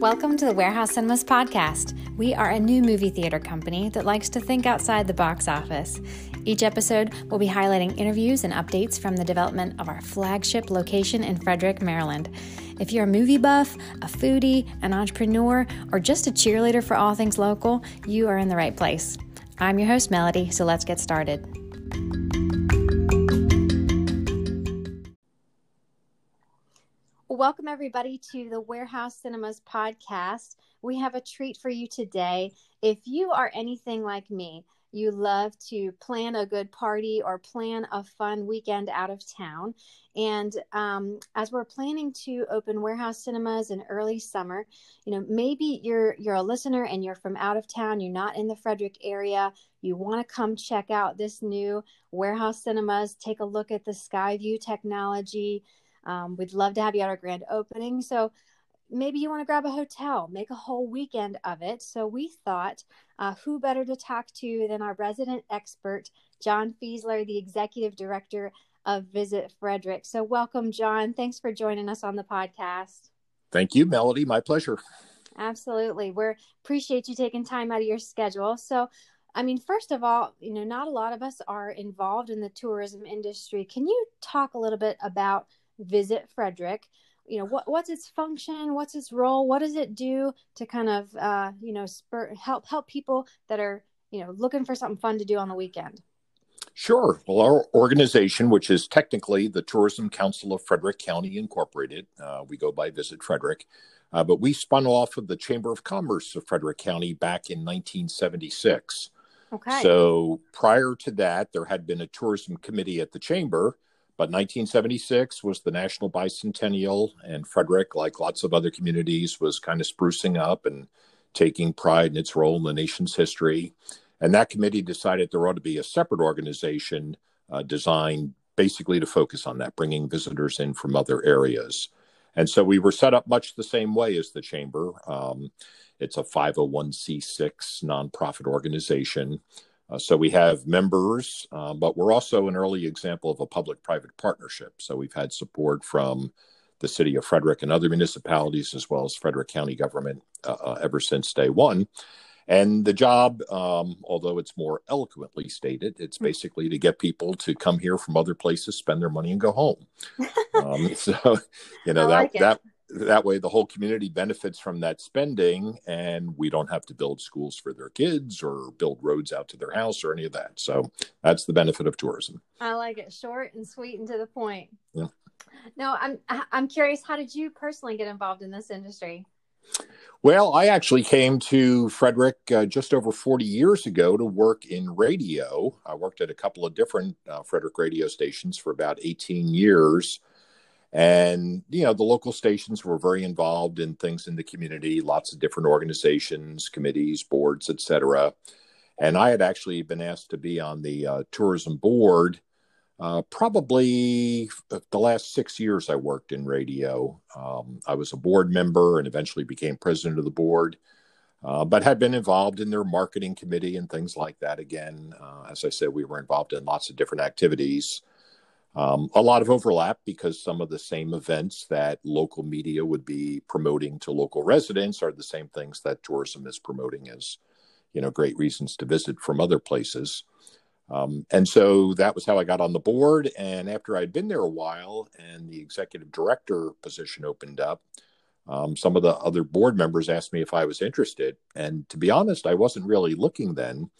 Welcome to the Warehouse Cinemas podcast. We are a new movie theater company that likes to think outside the box office. Each episode we'll be highlighting interviews and updates from the development of our flagship location in Frederick, Maryland. If you're a movie buff, a foodie, an entrepreneur, or just a cheerleader for all things local, you are in the right place. I'm your host, Melody, so let's get started. Welcome, everybody, to the Warehouse Cinemas podcast. We have a treat for you today. If you are anything like me, you love to plan a good party or plan a fun weekend out of town. And um, as we're planning to open warehouse cinemas in early summer, you know, maybe you're you're a listener and you're from out of town, you're not in the Frederick area, you want to come check out this new warehouse cinemas, take a look at the Skyview technology. Um, we'd love to have you at our grand opening. So maybe you want to grab a hotel, make a whole weekend of it. So we thought, uh, who better to talk to than our resident expert, John Fieseler, the executive director of Visit Frederick. So welcome, John. Thanks for joining us on the podcast. Thank you, Melody. My pleasure. Absolutely. We appreciate you taking time out of your schedule. So, I mean, first of all, you know, not a lot of us are involved in the tourism industry. Can you talk a little bit about Visit Frederick? you know what what's its function what's its role what does it do to kind of uh, you know spur help help people that are you know looking for something fun to do on the weekend Sure. Well, our organization, which is technically the Tourism Council of Frederick County Incorporated, uh, we go by Visit Frederick, uh, but we spun off of the Chamber of Commerce of Frederick County back in 1976. Okay. So prior to that, there had been a tourism committee at the chamber but 1976 was the National Bicentennial, and Frederick, like lots of other communities, was kind of sprucing up and taking pride in its role in the nation's history. And that committee decided there ought to be a separate organization uh, designed basically to focus on that, bringing visitors in from other areas. And so we were set up much the same way as the chamber. Um, it's a 501c6 nonprofit organization. Uh, so we have members, uh, but we're also an early example of a public private partnership. So we've had support from the city of Frederick and other municipalities, as well as Frederick County government, uh, uh ever since day one. And the job, um, although it's more eloquently stated, it's hmm. basically to get people to come here from other places, spend their money, and go home. um, so, you know, that, that that way the whole community benefits from that spending and we don't have to build schools for their kids or build roads out to their house or any of that. So that's the benefit of tourism. I like it. Short and sweet and to the point. Yeah. No i'm i'm curious how did you personally get involved in this industry? Well i actually came to frederick uh, just over 40 years ago to work in radio. I worked at a couple of different uh, frederick radio stations for about 18 years and, you know, the local stations were very involved in things in the community, lots of different organizations, committees, boards, etc. And I had actually been asked to be on the uh, tourism board. Uh, probably the last six years I worked in radio. Um, I was a board member and eventually became president of the board, uh, but had been involved in their marketing committee and things like that. Again, uh, as I said, we were involved in lots of different activities. Um, a lot of overlap because some of the same events that local media would be promoting to local residents are the same things that tourism is promoting as, you know, great reasons to visit from other places. Um, and so that was how I got on the board. And after I'd been there a while and the executive director position opened up, um, some of the other board members asked me if I was interested. And to be honest, I wasn't really looking then.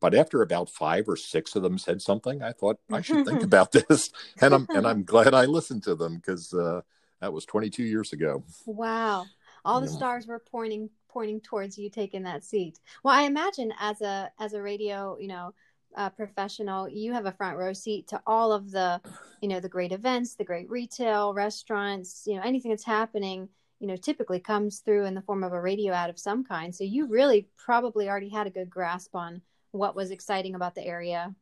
But after about five or six of them said something, I thought I should think about this, and I'm and I'm glad I listened to them because uh, that was 22 years ago. Wow, all the stars were pointing pointing towards you taking that seat. Well, I imagine as a as a radio, you know, uh, professional, you have a front row seat to all of the, you know, the great events, the great retail, restaurants, you know, anything that's happening you know typically comes through in the form of a radio ad of some kind so you really probably already had a good grasp on what was exciting about the area?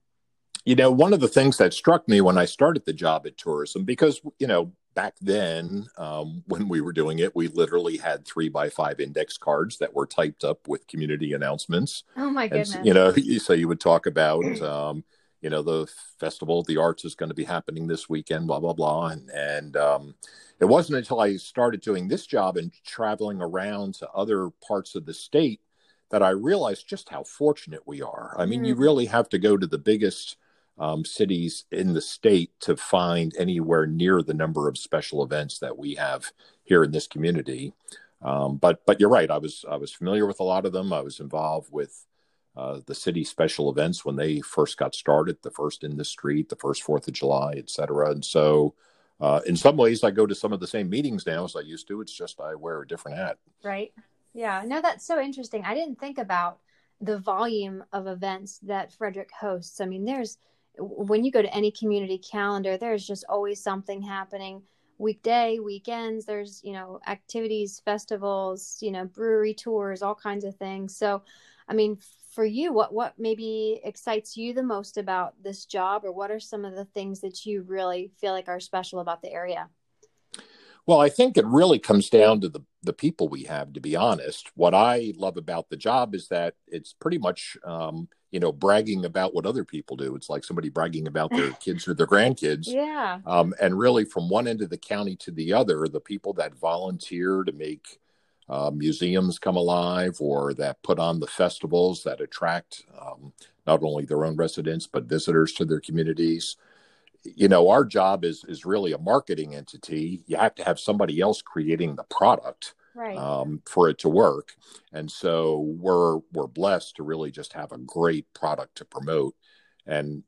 You know, one of the things that struck me when I started the job at tourism, because, you know, back then um, when we were doing it, we literally had three by five index cards that were typed up with community announcements. Oh, my goodness. And, you know, so you would talk about, um, you know, the Festival of the Arts is going to be happening this weekend, blah, blah, blah. And, and um, it wasn't until I started doing this job and traveling around to other parts of the state that I realized just how fortunate we are. I mean, mm. you really have to go to the biggest um, cities in the state to find anywhere near the number of special events that we have here in this community. Um, but but you're right. I was I was familiar with a lot of them. I was involved with uh, the city special events when they first got started, the first in the street, the first Fourth of July, et cetera. And so, uh, in some ways, I go to some of the same meetings now as I used to. It's just I wear a different hat. Right. Yeah. No, that's so interesting. I didn't think about the volume of events that Frederick hosts. I mean, there's when you go to any community calendar, there's just always something happening weekday, weekends. There's, you know, activities, festivals, you know, brewery tours, all kinds of things. So, I mean, for you, what what maybe excites you the most about this job, or what are some of the things that you really feel like are special about the area? Well, I think it really comes down to the the people we have. To be honest, what I love about the job is that it's pretty much um, you know bragging about what other people do. It's like somebody bragging about their kids or their grandkids. Yeah. Um, and really from one end of the county to the other the people that volunteer to make uh, museums come alive or that put on the festivals that attract um, not only their own residents but visitors to their communities. You know our job is is really a marketing entity. You have to have somebody else creating the product right. um, for it to work. And so we're we're blessed to really just have a great product to promote. And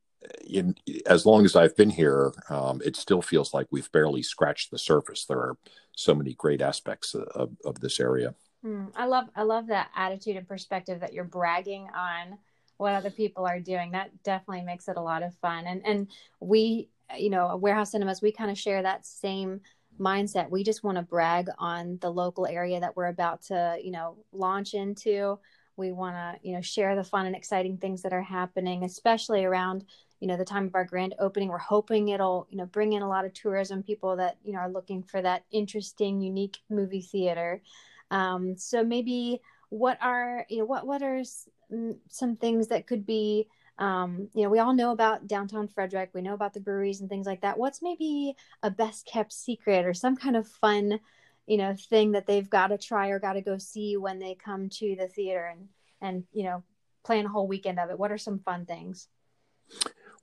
in, as long as I've been here, um, it still feels like we've barely scratched the surface. There are so many great aspects of, of this area. Mm, I love I love that attitude and perspective that you're bragging on what other people are doing. That definitely makes it a lot of fun. And and we, you know, warehouse cinemas, we kind of share that same mindset. We just want to brag on the local area that we're about to, you know, launch into. We want to, you know, share the fun and exciting things that are happening, especially around, you know, the time of our grand opening. We're hoping it'll, you know, bring in a lot of tourism people that, you know, are looking for that interesting, unique movie theater. Um, so maybe what are, you know, what what are some things that could be um, you know, we all know about downtown Frederick. We know about the breweries and things like that. What's maybe a best kept secret or some kind of fun, you know, thing that they've got to try or got to go see when they come to the theater and and you know plan a whole weekend of it? What are some fun things?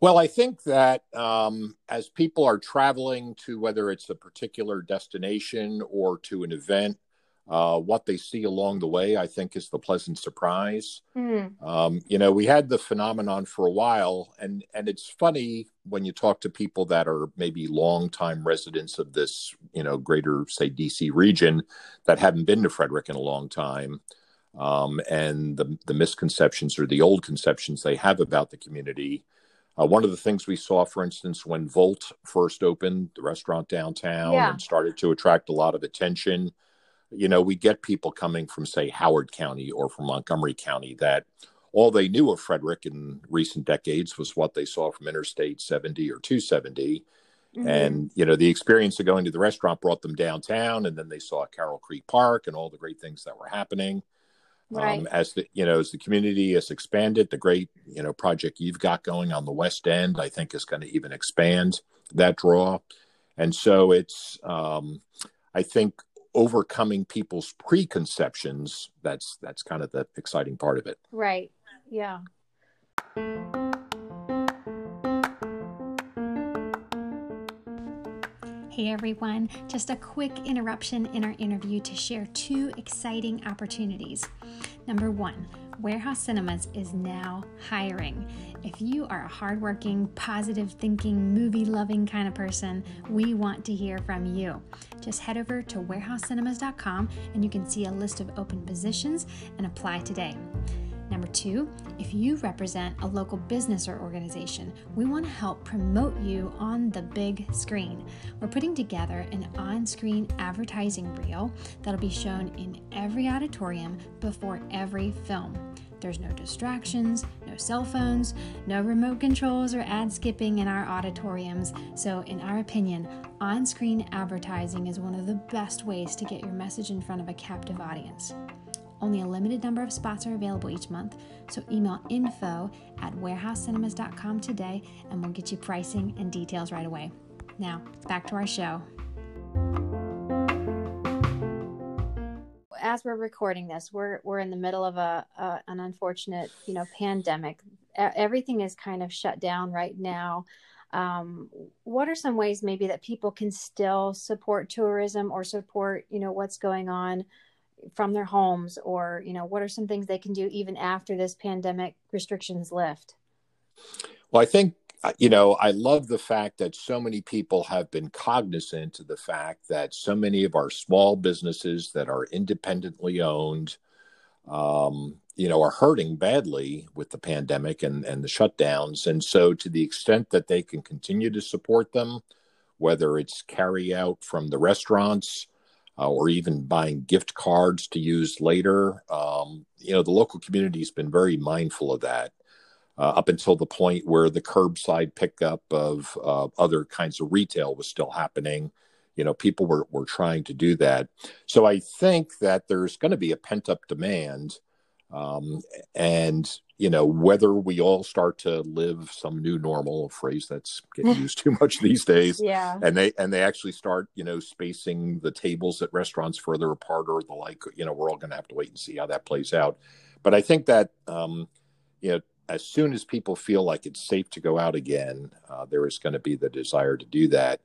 Well, I think that um, as people are traveling to whether it's a particular destination or to an event, uh, what they see along the way, I think, is the pleasant surprise. Mm. Um, you know, we had the phenomenon for a while, and and it's funny when you talk to people that are maybe longtime residents of this, you know, greater say DC region that haven't been to Frederick in a long time, um, and the the misconceptions or the old conceptions they have about the community. Uh, one of the things we saw, for instance, when Volt first opened, the restaurant downtown, yeah. and started to attract a lot of attention you know, we get people coming from, say, Howard County or from Montgomery County that all they knew of Frederick in recent decades was what they saw from Interstate 70 or 270. Mm-hmm. And, you know, the experience of going to the restaurant brought them downtown, and then they saw Carroll Creek Park and all the great things that were happening. Right. Um, as the you know as the community has expanded, the great you know project you've got going on the West End, I think, is going to even expand that draw. And so it's, um, I think, overcoming people's preconceptions that's that's kind of the exciting part of it. Right. Yeah. Hey everyone, just a quick interruption in our interview to share two exciting opportunities. Number one, Warehouse Cinemas is now hiring. If you are a hardworking, positive thinking, movie loving kind of person, we want to hear from you. Just head over to warehousecinemas.com and you can see a list of open positions and apply today. Number two, if you represent a local business or organization, we want to help promote you on the big screen. We're putting together an on screen advertising reel that'll be shown in every auditorium before every film. There's no distractions, no cell phones, no remote controls or ad skipping in our auditoriums. So, in our opinion, on screen advertising is one of the best ways to get your message in front of a captive audience. Only a limited number of spots are available each month, so email info at warehousecinemas.com today and we'll get you pricing and details right away. Now, back to our show. As we're recording this, we're we're in the middle of a, a an unfortunate, you know, pandemic. Everything is kind of shut down right now. Um, what are some ways maybe that people can still support tourism or support, you know, what's going on from their homes, or you know, what are some things they can do even after this pandemic restrictions lift? Well, I think you know, I love the fact that so many people have been cognizant of the fact that so many of our small businesses that are independently owned, um, you know, are hurting badly with the pandemic and, and the shutdowns. And so, to the extent that they can continue to support them, whether it's carry out from the restaurants uh, or even buying gift cards to use later, um, you know, the local community has been very mindful of that uh, up until the point where the curbside pickup of uh, other kinds of retail was still happening. You know, people were, were trying to do that. So I think that there's going to be a pent up demand. Um, and, you know, whether we all start to live some new normal, a phrase that's getting used too much these days. Yeah. And they, and they actually start, you know, spacing the tables at restaurants further apart or the like, you know, we're all going to have to wait and see how that plays out. But I think that, um, you know, as soon as people feel like it's safe to go out again, uh, there is going to be the desire to do that.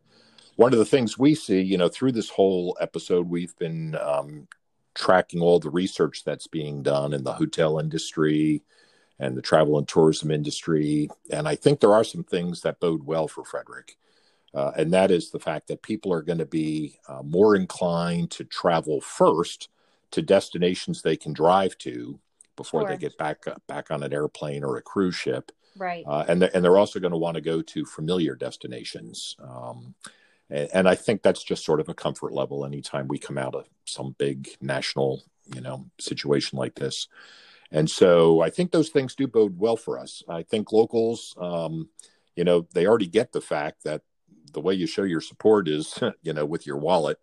One of the things we see, you know, through this whole episode, we've been um, tracking all the research that's being done in the hotel industry and the travel and tourism industry. And I think there are some things that bode well for Frederick. Uh, and that is the fact that people are going to be uh, more inclined to travel first to destinations they can drive to before sure. they get back uh, back on an airplane or a cruise ship. Right. Uh, and they're, and they're also going to want to go to familiar destinations. Um, and, I think that's just sort of a comfort level anytime we come out of some big national, you know, situation like this. And so I think those things do bode well for us. I think locals, um, you know, they already get the fact that the way you show your support is, you know, with your wallet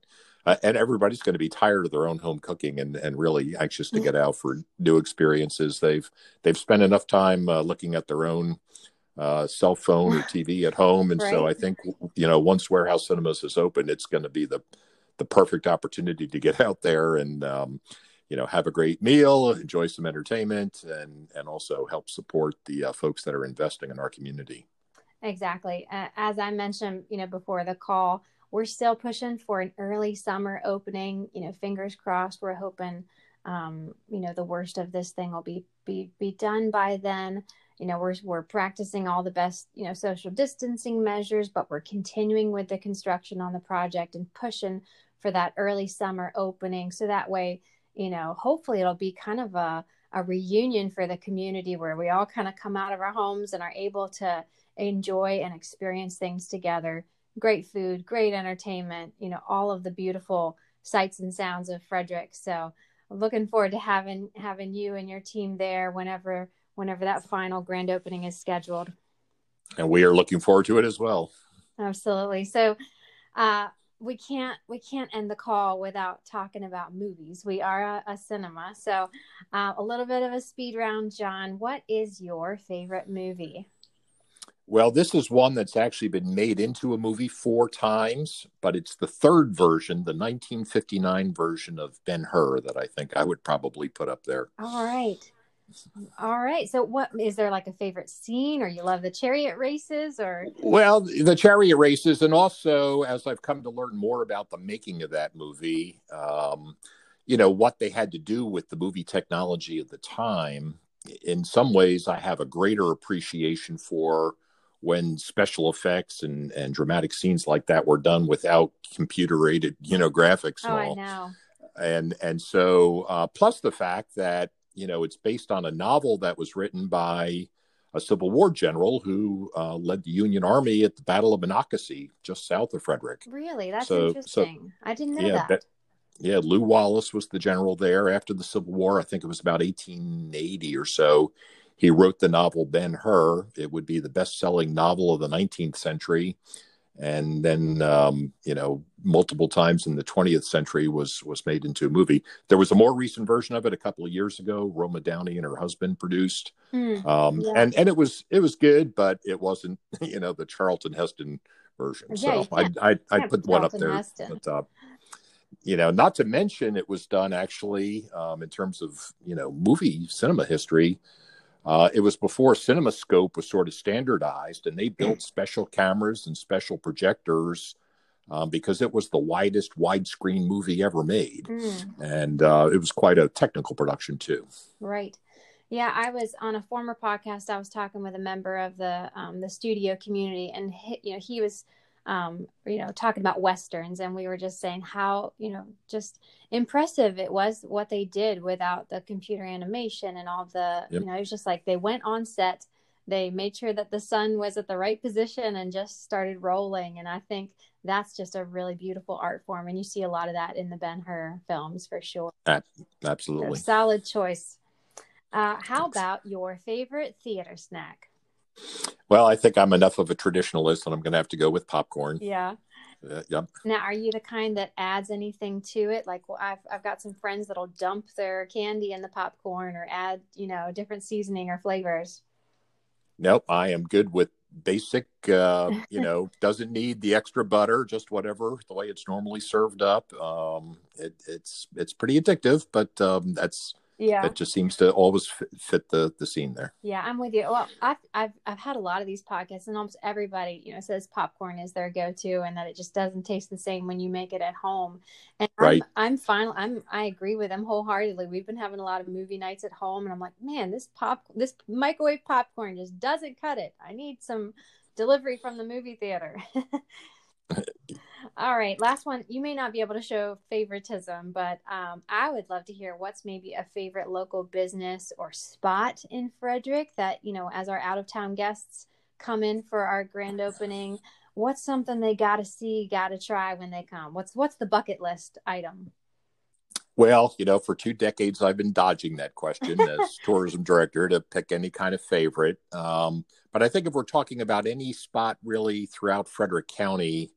uh, and everybody's going to be tired of their own home cooking and, and really anxious to get out for new experiences. They've they've spent enough time uh, looking at their own uh, cell phone or TV at home, and right. so I think you know once Warehouse Cinemas is open, it's going to be the the perfect opportunity to get out there and um, you know have a great meal, enjoy some entertainment, and and also help support the uh, folks that are investing in our community. Exactly, as I mentioned, you know before the call we're still pushing for an early summer opening. You know, fingers crossed. We're hoping, um, you know, the worst of this thing will be be be done by then. You know, we're we're practicing all the best, you know, social distancing measures, but we're continuing with the construction on the project and pushing for that early summer opening. So that way, you know, hopefully it'll be kind of a a reunion for the community where we all kind of come out of our homes and are able to enjoy and experience things together great food, great entertainment, you know, all of the beautiful sights and sounds of Frederick. So looking forward to having having you and your team there whenever whenever that final grand opening is scheduled. And we are looking forward to it as well. Absolutely. So uh we can't we can't end the call without talking about movies. We are a, a cinema, so uh, a little bit of a speed round. John, what is your favorite movie? Well, this is one that's actually been made into a movie four times, but it's the third version, the 1959 version of Ben Hur, that I think I would probably put up there. All right. All right. So, what is there like a favorite scene, or you love the chariot races, or? Well, the chariot races, and also as I've come to learn more about the making of that movie, um, you know, what they had to do with the movie technology at the time. In some ways, I have a greater appreciation for when special effects and, and dramatic scenes like that were done without computer aided, you know, graphics and oh, all. I know. And and so uh, plus the fact that you know it's based on a novel that was written by a Civil War general who uh, led the Union Army at the Battle of Monocacy, just south of Frederick. Really, that's so, interesting. So, I didn't know yeah, that. yeah, Lew Wallace was the general there after the Civil War. I think it was about 1880 or so. He wrote the novel Ben Hur. It would be the best selling novel of the 19th century. And then um, you know multiple times in the 20th century was was made into a movie. There was a more recent version of it a couple of years ago. Roma Downey and her husband produced, mm, um, yeah. and and it was it was good, but it wasn't you know the Charlton Heston version. Yeah, so I I I put one up there Heston. at the top. You know, not to mention it was done actually um, in terms of you know movie cinema history uh, it was before CinemaScope was sort of standardized, and they built special cameras and special projectors um, because it was the widest widescreen movie ever made, mm. and uh, it was quite a technical production too. Right. Yeah, I was on a former podcast. I was talking with a member of the um, the studio community, and he, you know he was um, you know, talking about westerns, and we were just saying how you know just impressive it was what they did without the computer animation and all the yep. you know it was just like they went on set, they made sure that the sun was at the right position and just started rolling, and I think that's just a really beautiful art form, and you see a lot of that in the Ben Hur films for sure. Absolutely, so, solid choice. Uh, how Thanks. about your favorite theater snack? Well, I think I'm enough of a traditionalist, and I'm going to have to go with popcorn. Yeah. Uh, yep. Now, are you the kind that adds anything to it? Like, well, I've I've got some friends that'll dump their candy in the popcorn or add, you know, different seasoning or flavors. Nope, I am good with basic. Uh, you know, doesn't need the extra butter, just whatever the way it's normally served up. Um, it, it's it's pretty addictive, but um, that's yeah. It just seems to always fit, the the scene there. Yeah i'm with you. Well I've, I've i've had a lot of these podcasts and almost everybody you know says popcorn is their go-to and that it just doesn't taste the same when you make it at home. And right. i'm i'm fine i'm i agree with them wholeheartedly. We've been having a lot of movie nights at home and i'm like man this pop this microwave popcorn just doesn't cut it. I need some delivery from the movie theater All right, last one. You may not be able to show favoritism, but um, I would love to hear what's maybe a favorite local business or spot in Frederick that, you know, as our out of town guests come in for our grand opening, what's something they got to see, got to try when they come? What's what's the bucket list item? Well, you know, for two decades I've been dodging that question as tourism director to pick any kind of favorite. Um, but I think if we're talking about any spot really throughout Frederick County,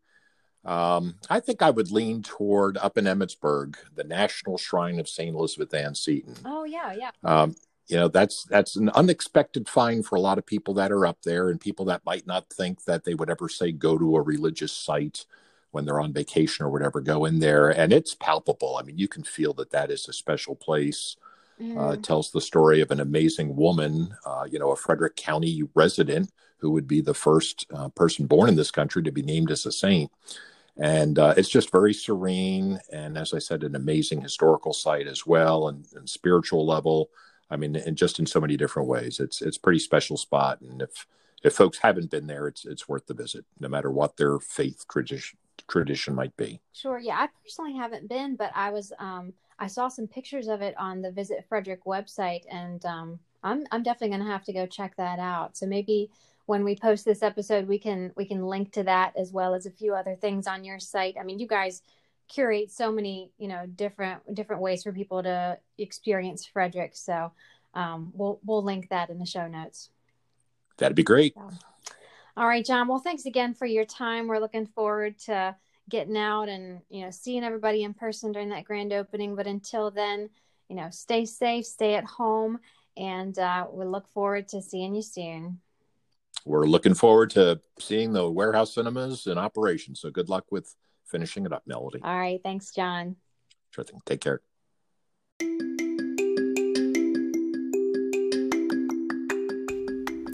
um, I think I would lean toward up in Emmitsburg, the National Shrine of St. Elizabeth Ann Seton. Oh yeah, yeah. Um, you know that's that's an unexpected find for a lot of people that are up there and people that might not think that they would ever say go to a religious site when they're on vacation or whatever go in there and it's palpable i mean you can feel that that is a special place mm. uh, it tells the story of an amazing woman uh, you know a frederick county resident who would be the first uh, person born in this country to be named as a saint and uh, it's just very serene and as i said an amazing historical site as well and, and, spiritual level. I mean and just in so many different ways. It's it's pretty special spot. And if if folks haven't been there it's it's worth the visit no matter what their faith tradition tradition might be. Sure. Yeah i personally haven't been but i was um i saw some pictures of it on the visit frederick website and um i'm i'm definitely going to have to go check that out. So maybe when we post this episode we can we can link to that as well as a few other things on your site. I mean you guys curate so many you know different different ways for people to experience frederick. So um, we'll we'll link that in the show notes. That'd be great. So, all right john well thanks again for your time. We're looking forward to getting out and you know seeing everybody in person during that grand opening. But until then you know stay safe stay at home and uh, we look forward to seeing you soon we're looking forward to seeing the warehouse cinemas in operation. So good luck with finishing it up, Melody. All right. Thanks, John. Sure thing. Take care.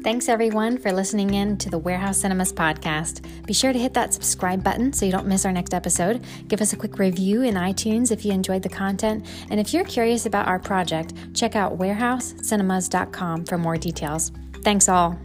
Thanks everyone for listening in to the Warehouse Cinemas podcast. Be sure to hit that subscribe button so you don't miss our next episode. Give us a quick review in iTunes if you enjoyed the content. And if you're curious about our project, check out warehousecinemas.com for more details. Thanks all.